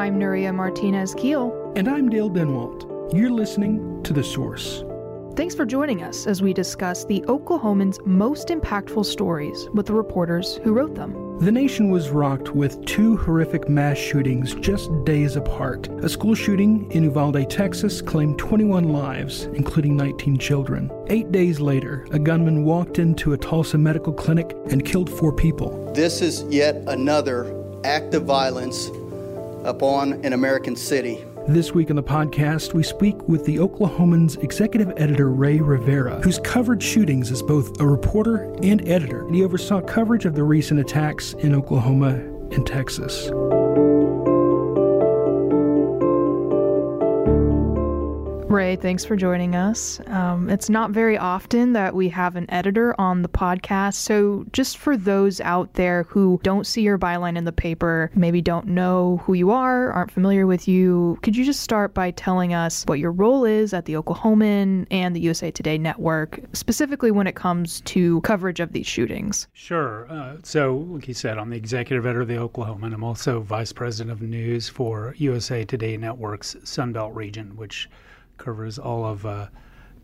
I'm Nuria Martinez Keel. And I'm Dale Denwalt. You're listening to The Source. Thanks for joining us as we discuss the Oklahoman's most impactful stories with the reporters who wrote them. The nation was rocked with two horrific mass shootings just days apart. A school shooting in Uvalde, Texas claimed 21 lives, including 19 children. Eight days later, a gunman walked into a Tulsa medical clinic and killed four people. This is yet another act of violence upon an American city. This week on the podcast, we speak with the Oklahoman's executive editor, Ray Rivera, who's covered shootings as both a reporter and editor. And he oversaw coverage of the recent attacks in Oklahoma and Texas. Ray, thanks for joining us. Um, it's not very often that we have an editor on the podcast. So, just for those out there who don't see your byline in the paper, maybe don't know who you are, aren't familiar with you, could you just start by telling us what your role is at the Oklahoman and the USA Today network, specifically when it comes to coverage of these shootings? Sure. Uh, so, like you said, I'm the executive editor of the Oklahoman. I'm also vice president of news for USA Today Network's Sunbelt region, which covers all of uh,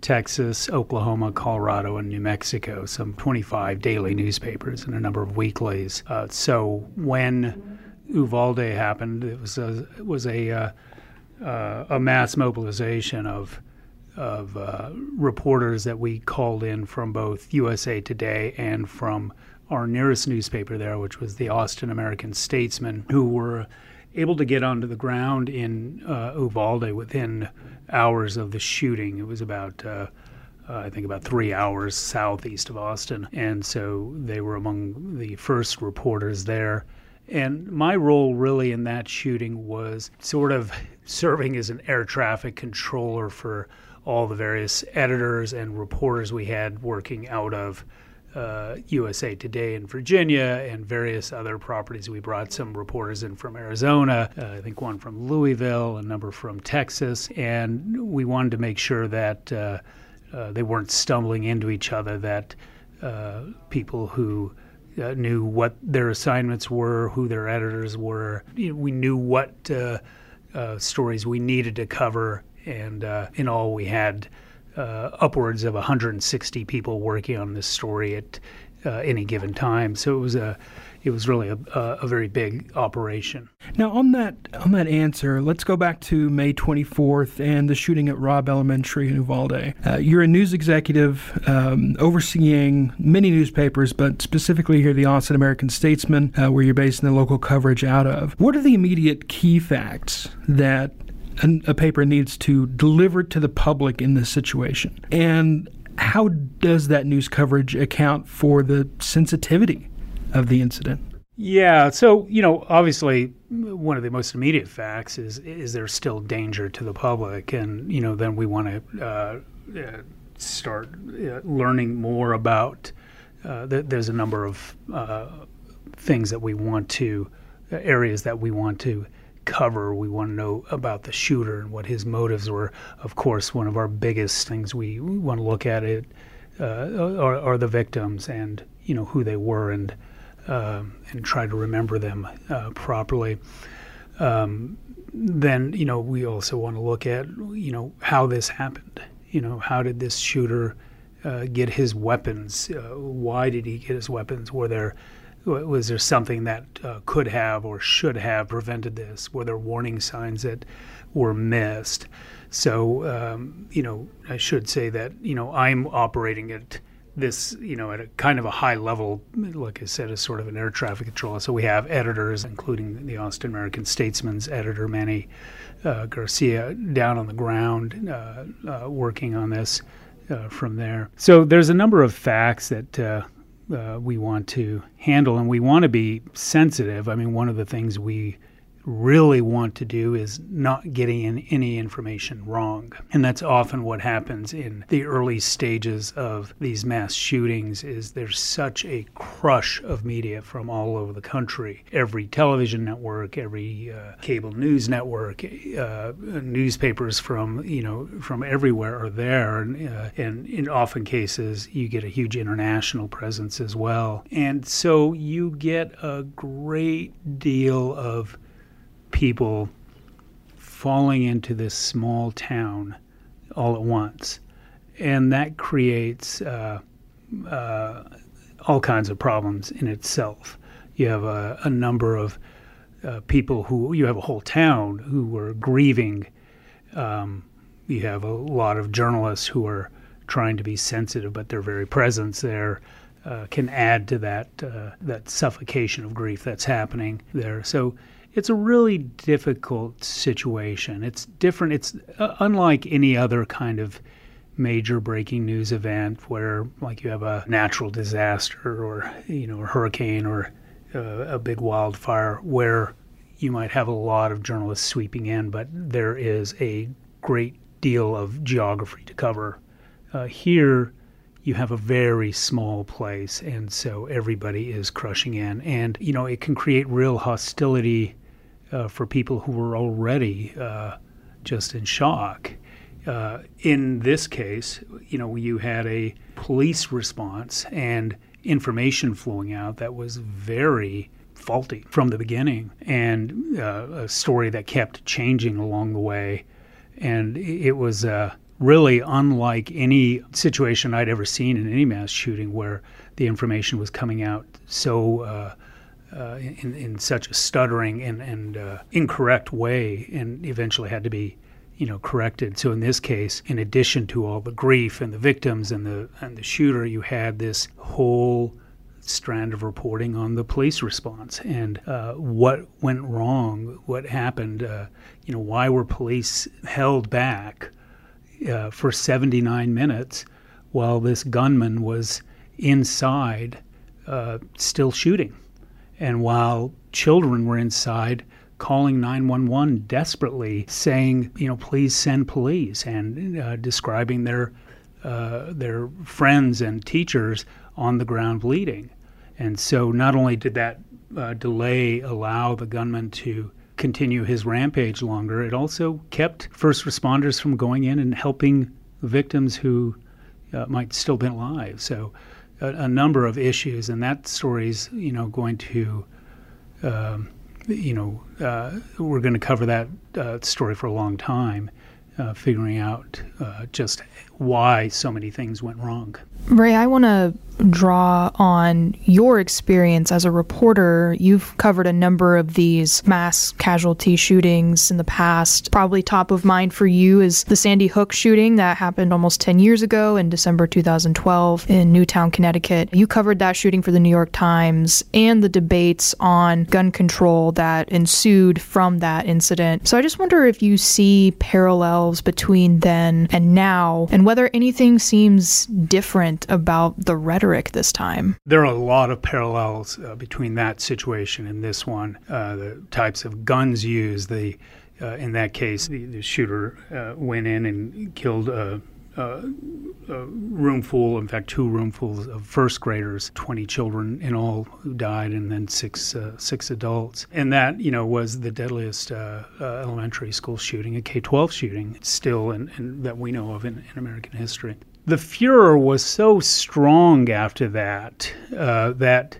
Texas, Oklahoma, Colorado, and New Mexico, some 25 daily newspapers and a number of weeklies. Uh, so when Uvalde happened, it was a, it was a, uh, uh a mass mobilization of of uh, reporters that we called in from both USA Today and from our nearest newspaper there, which was the Austin American Statesman, who were able to get onto the ground in uh, Uvalde within hours of the shooting. It was about, uh, uh, I think, about three hours southeast of Austin. And so they were among the first reporters there. And my role really in that shooting was sort of serving as an air traffic controller for all the various editors and reporters we had working out of uh, USA Today in Virginia and various other properties. We brought some reporters in from Arizona, uh, I think one from Louisville, a number from Texas, and we wanted to make sure that uh, uh they weren't stumbling into each other, that uh, people who uh, knew what their assignments were, who their editors were, we knew what stories we needed to cover, and in all we had uh, upwards of 160 people working on this story at uh, any given time. So it was a it was really a, a, very big operation. Now, on that on that answer, let's go back to May 24th and the shooting at Robb Elementary in Uvalde. Uh, you're a news executive um, overseeing many newspapers, but specifically here the Austin American Statesman, uh, where you're basing the local coverage out of. What are the immediate key facts that a, paper needs to deliver to the public in this situation? And how does that news coverage account for the sensitivity of the incident? Yeah, so you know, obviously, one of the most immediate facts is is there still danger to the public, and you know, then we want to uh, uh, start uh, learning more about. Uh, th- there's a number of things that we want to areas that we want to cover. We want to know about the shooter and what his motives were. Of course, one of our biggest things we, want to look at it uh, are, are, the victims and you know who they were and uh, and try to remember them uh, properly. Um, then you know we also want to look at you know how this happened. You know how did this shooter uh, get his weapons? Uh, why did he get his weapons? Were there was there something that uh, could have or should have prevented this? Were there warning signs that were missed? So, um, you know, I should say that, you know, I'm operating at this, you know, at a kind of a high level, like I said, as sort of an air traffic controller. So we have editors, including the Austin American Statesman's editor, Manny uh, Garcia, down on the ground uh, uh working on this uh, from there. So there's a number of facts that uh, we want to handle, and we want to be sensitive. I mean, one of the things we really want to do is not getting in any information wrong. And that's often what happens in the early stages of these mass shootings is there's such a crush of media from all over the country. Every television network, every uh, cable news network, uh, newspapers from, you know, from everywhere are there and, uh, and in often cases you get a huge international presence as well. And so you get a great deal of people falling into this small town all at once. And that creates uh, uh, all kinds of problems in itself. You have a, a number of uh, people who, you have a whole town who were grieving. Um, you have a lot of journalists who are trying to be sensitive, but their very presence there uh, can add to that uh, that suffocation of grief that's happening there. So it's a really difficult situation. It's different. It's uh, unlike any other kind of major breaking news event where, like, you have a natural disaster or you know a hurricane or uh, a big wildfire where you might have a lot of journalists sweeping in, but there is a great deal of geography to cover. Uh, here, you have a very small place, and so everybody is crushing in, and you know it can create real hostility uh, for people who were already uh, just in shock. Uh, in this case, you know, you had a police response and information flowing out that was very faulty from the beginning, and uh, a story that kept changing along the way. And it was uh, really unlike any situation I'd ever seen in any mass shooting where the information was coming out so uh, in, in such a stuttering and, and uh, incorrect way and eventually had to be you know corrected. So in this case in addition to all the grief and the victims and the and the shooter you had this whole strand of reporting on the police response and uh, what went wrong what happened uh, you know why were police held back uh, for 79 minutes while this gunman was inside still shooting and while children were inside calling 911 desperately, saying, you know, please send police, and uh, describing their uh, their friends and teachers on the ground bleeding. And so, not only did that uh, delay allow the gunman to continue his rampage longer, it also kept first responders from going in and helping victims who uh, might still be alive. So a, a, number of issues, and that story's you know going to. Um, you know, uh, we're going to cover that uh, story for a long time, uh, figuring out uh, just why so many things went wrong. Ray, I want to draw on your experience as a reporter. You've covered a number of these mass casualty shootings in the past. Probably top of mind for you is the Sandy Hook shooting that happened almost 10 years ago in December 2012 in Newtown, Connecticut. You covered that shooting for the New York Times and the debates on gun control that ensued from that incident. So I just wonder if you see parallels between then and now and whether anything seems different about the rhetoric this time. There are a lot of parallels uh, between that situation and this one. Uh, the types of guns used, the uh, in that case, the, the shooter uh, went in and killed a, a, a roomful, in fact, two roomfuls of first graders, 20 children in all who died, and then six uh, six adults. And that, you know, was the deadliest uh, elementary school shooting, a K 12 shooting, still in, in, that we know of in, in American history the furor was so strong after that uh, that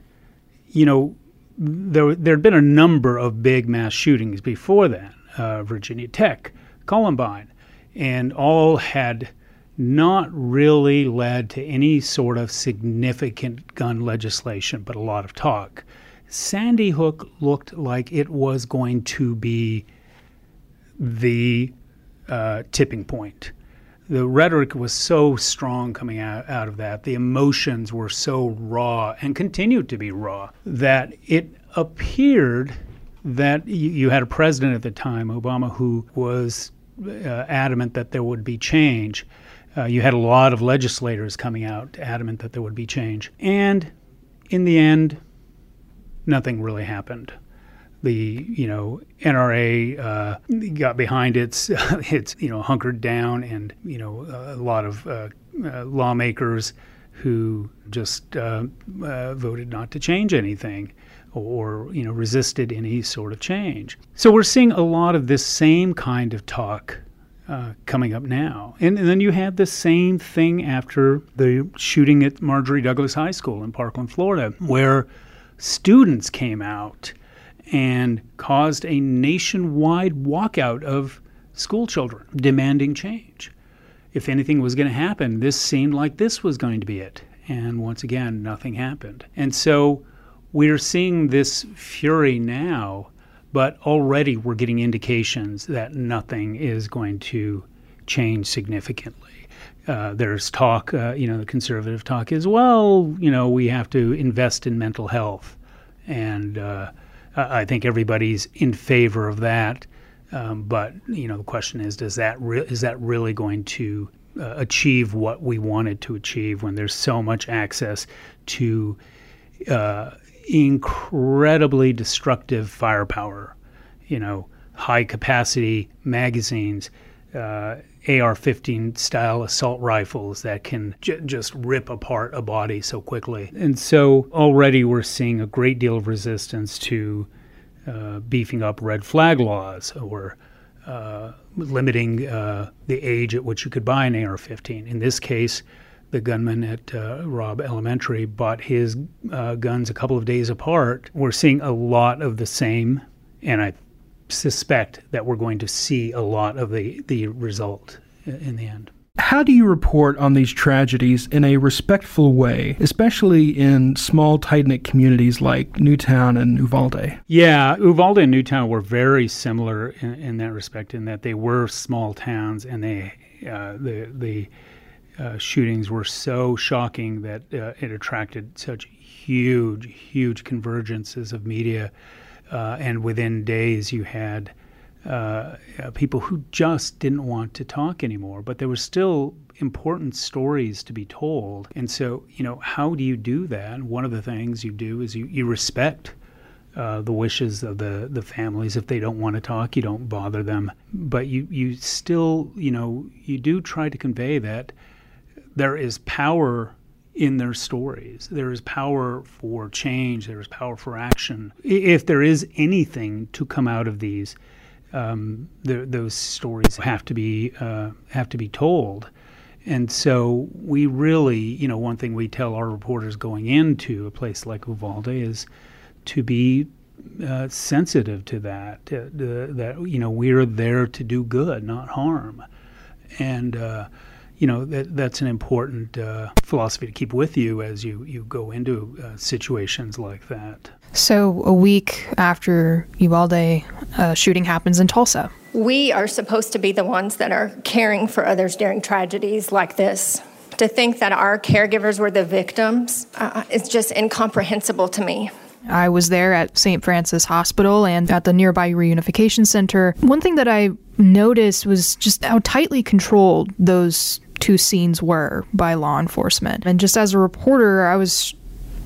you know there there'd been a number of big mass shootings before that uh, Virginia Tech, Columbine, and all had not really led to any sort of significant gun legislation, but a lot of talk. Sandy Hook looked like it was going to be the uh, tipping point the rhetoric was so strong coming out, out of that. The emotions were so raw and continued to be raw that it appeared that you, you had a president at the time, Obama, who was uh, adamant that there would be change. Uh, you had a lot of legislators coming out adamant that there would be change. And in the end, nothing really happened. The you know NRA uh, got behind its its you know hunkered down, and you know a lot of uh, uh, lawmakers who just uh, uh, voted not to change anything or you know resisted any sort of change. So we're seeing a lot of this same kind of talk uh, coming up now. And, and, then you had the same thing after the shooting at Marjory Douglas High School in Parkland, Florida, where students came out and caused a nationwide walkout of school children demanding change. If anything was going to happen, this seemed like this was going to be it. And once again, nothing happened. And so we're seeing this fury now but already we're getting indications that nothing is going to change significantly. Uh, there's talk, uh, you know, the conservative talk is, well, you know, we have to invest in mental health. And uh, I think everybody's in favor of that. Um, but, you know, the question is, does that re- is that really going to uh, achieve what we wanted to achieve when there's so much access to uh, incredibly destructive firepower. You know, high capacity magazines, uh, AR 15 style assault rifles that can j- just rip apart a body so quickly. And so already we're seeing a great deal of resistance to uh, beefing up red flag laws or uh, limiting uh, the age at which you could buy an AR 15. In this case, the gunman at uh, Robb Elementary bought his uh, guns a couple of days apart. We're seeing a lot of the same, and I suspect that we're going to see a lot of the, the result in the end. How do you report on these tragedies in a respectful way, especially in small, tight knit communities like Newtown and Uvalde? Yeah, Uvalde and Newtown were very similar in, in that respect, in that they were small towns and they uh, the the uh, shootings were so shocking that uh, it attracted such huge, huge convergences of media. Uh, and within days, you had uh, uh, people who just didn't want to talk anymore, but there were still important stories to be told. And so, you know, how do you do that? One of the things you do is you, you respect. Uh, the wishes of the, the families. If they don't want to talk, you don't bother them. But you, you still, you know, you do try to convey that there is power in their stories. There is power for change. There is power for action. If there is anything to come out of these, um, the, those stories have to be uh, have to be told. And so we really, you know, one thing we tell our reporters going into a place like Uvalde is to be uh, sensitive to that. That you know we're there to do good, not harm, and uh, you know that that's an important uh, philosophy to keep with you as you you go into uh, situations like that. So a week after Uvalde uh, shooting happens in Tulsa, we are supposed to be the ones that are caring for others during tragedies like this. To think that our caregivers were the victims uh, is just incomprehensible to me. I was there at St. Francis Hospital and at the nearby reunification center. One thing that I noticed was just how tightly controlled those two scenes were by law enforcement. And just as a reporter, I was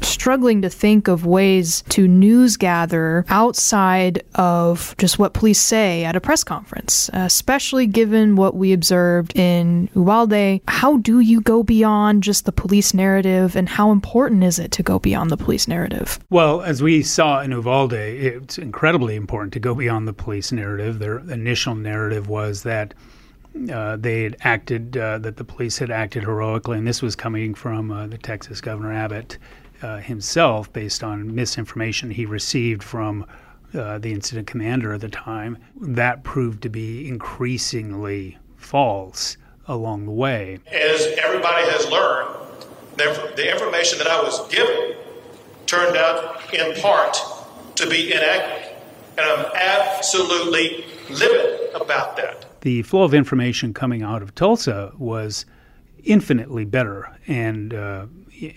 struggling to think of ways to news gather outside of just what police say at a press conference, especially given what we observed in Uvalde. How do you go beyond just the police narrative, and how important is it to go beyond the police narrative? Well, as we saw in Uvalde, it's incredibly important to go beyond the police narrative. Their initial narrative was that uh, they had acted, uh, that the police had acted heroically, and this was coming from uh, the Texas Governor Abbott uh, himself based on misinformation he received from uh, the incident commander at the time. That proved to be increasingly false along the way. As everybody has learned, the, the information that I was given turned out in part to be inaccurate. And I'm absolutely livid about that the flow of information coming out of Tulsa was infinitely better and uh,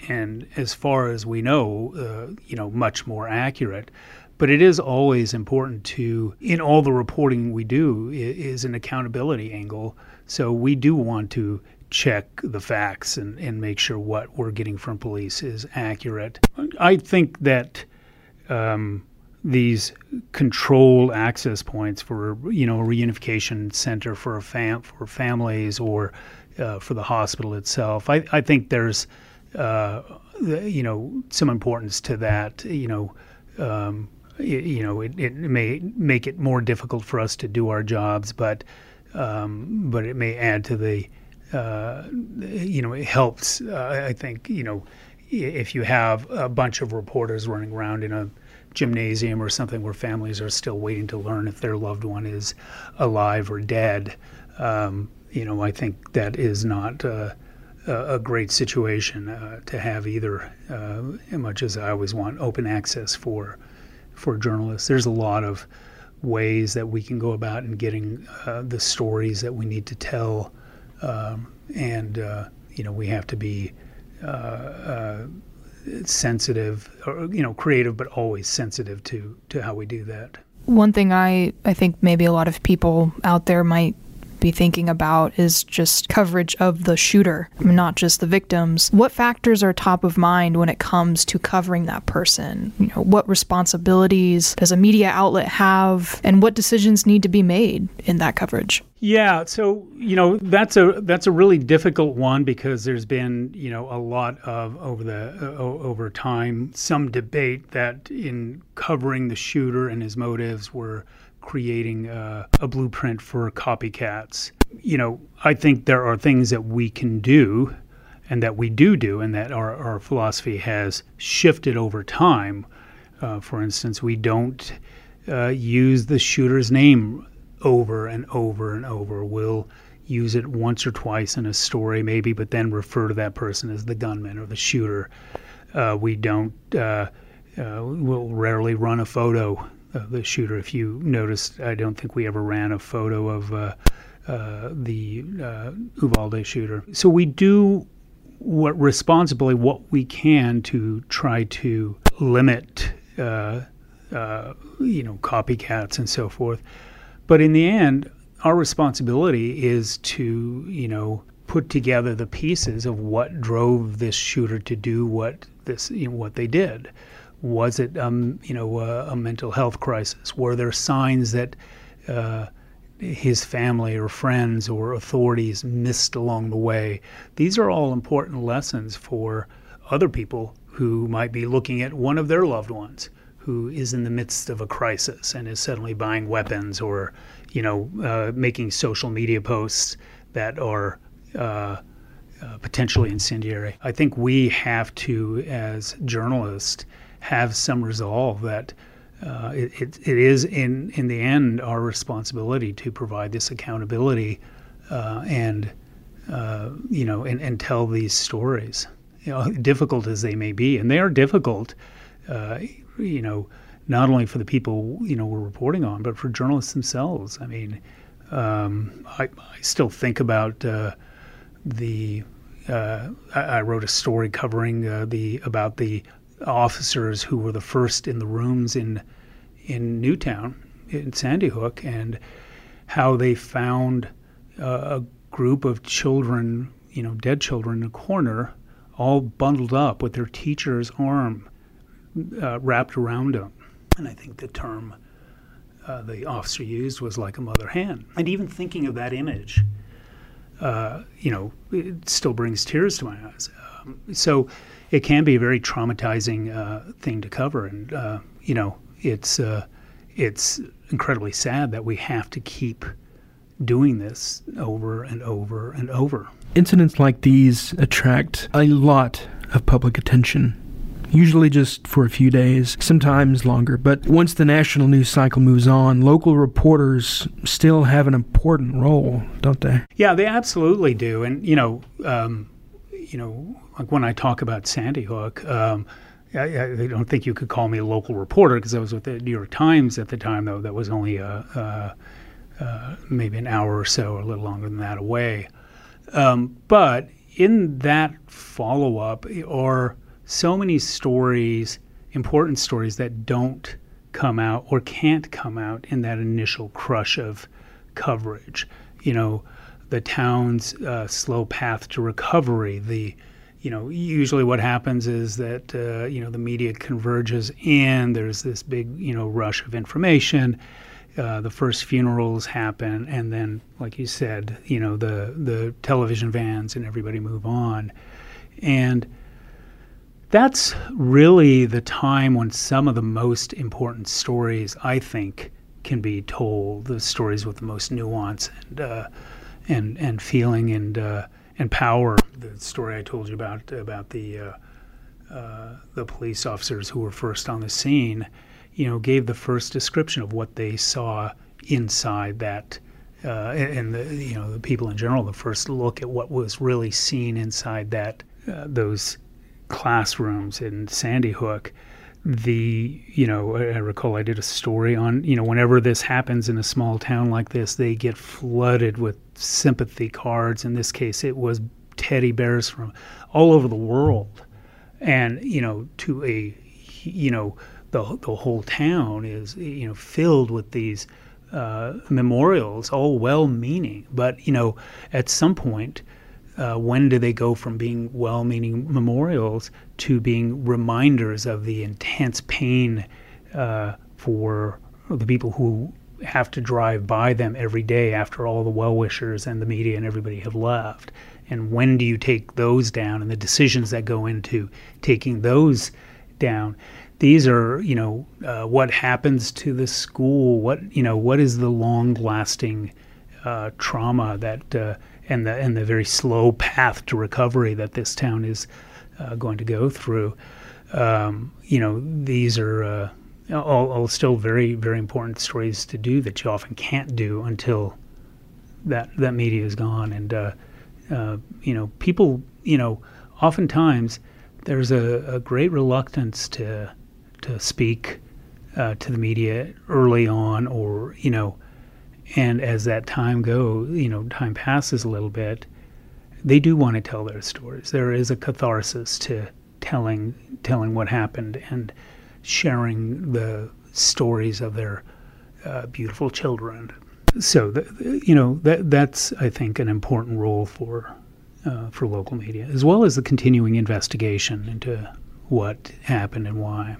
and as far as we know, uh, you know, much more accurate. But it is always important to, in all the reporting we do, is an accountability angle. So we do want to check the facts and, and make sure what we're getting from police is accurate. I think that um, these control access points for you know a reunification center for a fam- for families or uh, for the hospital itself. I, I think there's uh, you know some importance to that. You know. Um, it, you know, it, it may make it more difficult for us to do our jobs, but um, but it may add to the uh, you know, it helps. Uh, I think you know, if you have a bunch of reporters running around in a gymnasium or something where families are still waiting to learn if their loved one is alive or dead, um, you know, I think that is not. Uh, a great situation uh, to have either, uh, much as I always want open access for for journalists. There's a lot of ways that we can go about in getting uh, the stories that we need to tell um, and uh, you know we have to be uh, sensitive, or you know, creative, but always sensitive to to how we do that. One thing I I think maybe a lot of people out there might be thinking about is just coverage of the shooter, not just the victims. What factors are top of mind when it comes to covering that person? You know, what responsibilities does a media outlet have, and what decisions need to be made in that coverage? Yeah, so you know that's a that's a really difficult one because there's been you know a lot of over the uh, over time some debate that in covering the shooter and his motives were creating uh, a blueprint for copycats. You know, I think there are things that we can do and that we do do, and that our, our philosophy has shifted over time. Uh, for instance, we don't uh, use the shooter's name over and over and over. We'll use it once or twice in a story, maybe, but then refer to that person as the gunman or the shooter. Uh, we don't, uh, uh, we'll rarely run a photo uh, the shooter. If you noticed, I don't think we ever ran a photo of uh, uh, the uh, Uvalde shooter. So we do what responsibly what we can to try to limit, uh, uh, you know, copycats and so forth. But in the end, our responsibility is to, you know, put together the pieces of what drove this shooter to do what this, you know, what they did. Was it, um, you know, a, a, mental health crisis? Were there signs that uh, his family or friends or authorities missed along the way? These are all important lessons for other people who might be looking at one of their loved ones who is in the midst of a crisis and is suddenly buying weapons or, you know, uh, making social media posts that are uh, uh, potentially incendiary. I think we have to, as journalists, have some resolve that uh, it, it, it is in in the end our responsibility to provide this accountability uh, and uh, you know and, and tell these stories. You know, difficult as they may be and they are difficult uh, you know not only for the people you know we're reporting on but for journalists themselves. I mean um, I, I, still think about uh, the uh, I, I, wrote a story covering the about the officers who were the first in the rooms in in Newtown in Sandy Hook and how they found uh, a group of children, you know, dead children in a corner, all bundled up with their teacher's arm uh, wrapped around them. And I think the term uh, the officer used was like a mother hen. And even thinking of that image, uh, you know, it still brings tears to my eyes. Um, so it can be a very traumatizing uh, thing to cover, and uh, you know it's uh, it's incredibly sad that we have to keep doing this over and over and over. Incidents like these attract a lot of public attention. Usually just for a few days, sometimes longer. But once the national news cycle moves on, local reporters still have an important role, don't they? Yeah, they absolutely do. And, you know, um, you know, like when I talk about Sandy Hook, um, I, I, don't think you could call me a local reporter because I was with the New York Times at the time, though that was only a, a, a maybe an hour or so, or a little longer than that away. Um, but in that follow up are so many stories, important stories that don't come out or can't come out in that initial crush of coverage. You know, the town's uh, slow path to recovery. The you know, usually what happens is that uh, you know the media converges in. There's this big you know rush of information. Uh, the first funerals happen, and then, like you said, you know the the television vans and everybody move on, and that's really the time when some of the most important stories, I think, can be told. The stories with the most nuance and uh, and and feeling and uh, and power. The story I told you about about the uh, uh, the police officers who were first on the scene, you know, gave the first description of what they saw inside that. Uh, and the you know the people in general, the first look at what was really seen inside that uh, those classrooms in Sandy Hook, the you know I recall I did a story on you know whenever this happens in a small town like this, they get flooded with sympathy cards. In this case, it was teddy bears from all over the world, and you know to a you know the the whole town is you know filled with these. Uh, memorials, all well-meaning, but you know, at some point, uh, when do they go from being well meaning memorials to being reminders of the intense pain uh, for the people who have to drive by them every day after all the well wishers and the media and everybody have left? And when do you take those down and the decisions that go into taking those down? These are, you know, uh, what happens to the school? What, you know, what is the long lasting uh, trauma that uh, and the and the very slow path to recovery that this town is uh, going to go through. Um, you know, these are uh, all, all, still very very important stories to do that you often can't do until that that media is gone. And uh, uh you know, people, you know, oftentimes there's a, a great reluctance to to speak uh, to the media early on, or you know and as that time goes, you know, time passes a little bit, they do want to tell their stories. There is a catharsis to telling telling what happened and sharing the stories of their uh, beautiful children. So, you know, that that's I think an important role for uh, for local media, as well as the continuing investigation into what happened and why.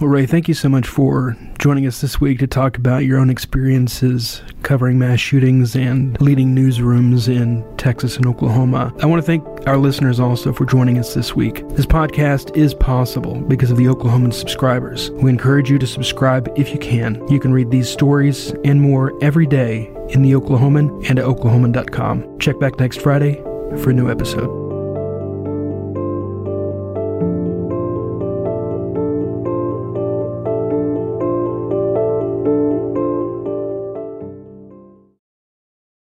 Well, Ray, thank you so much for joining us this week to talk about your own experiences covering mass shootings and leading newsrooms in Texas and Oklahoma. I want to thank our listeners also for joining us this week. This podcast is possible because of the Oklahoman subscribers. We encourage you to subscribe if you can. You can read these stories and more every day in the Oklahoman and at oklahoman.com. Check back next Friday for a new episode.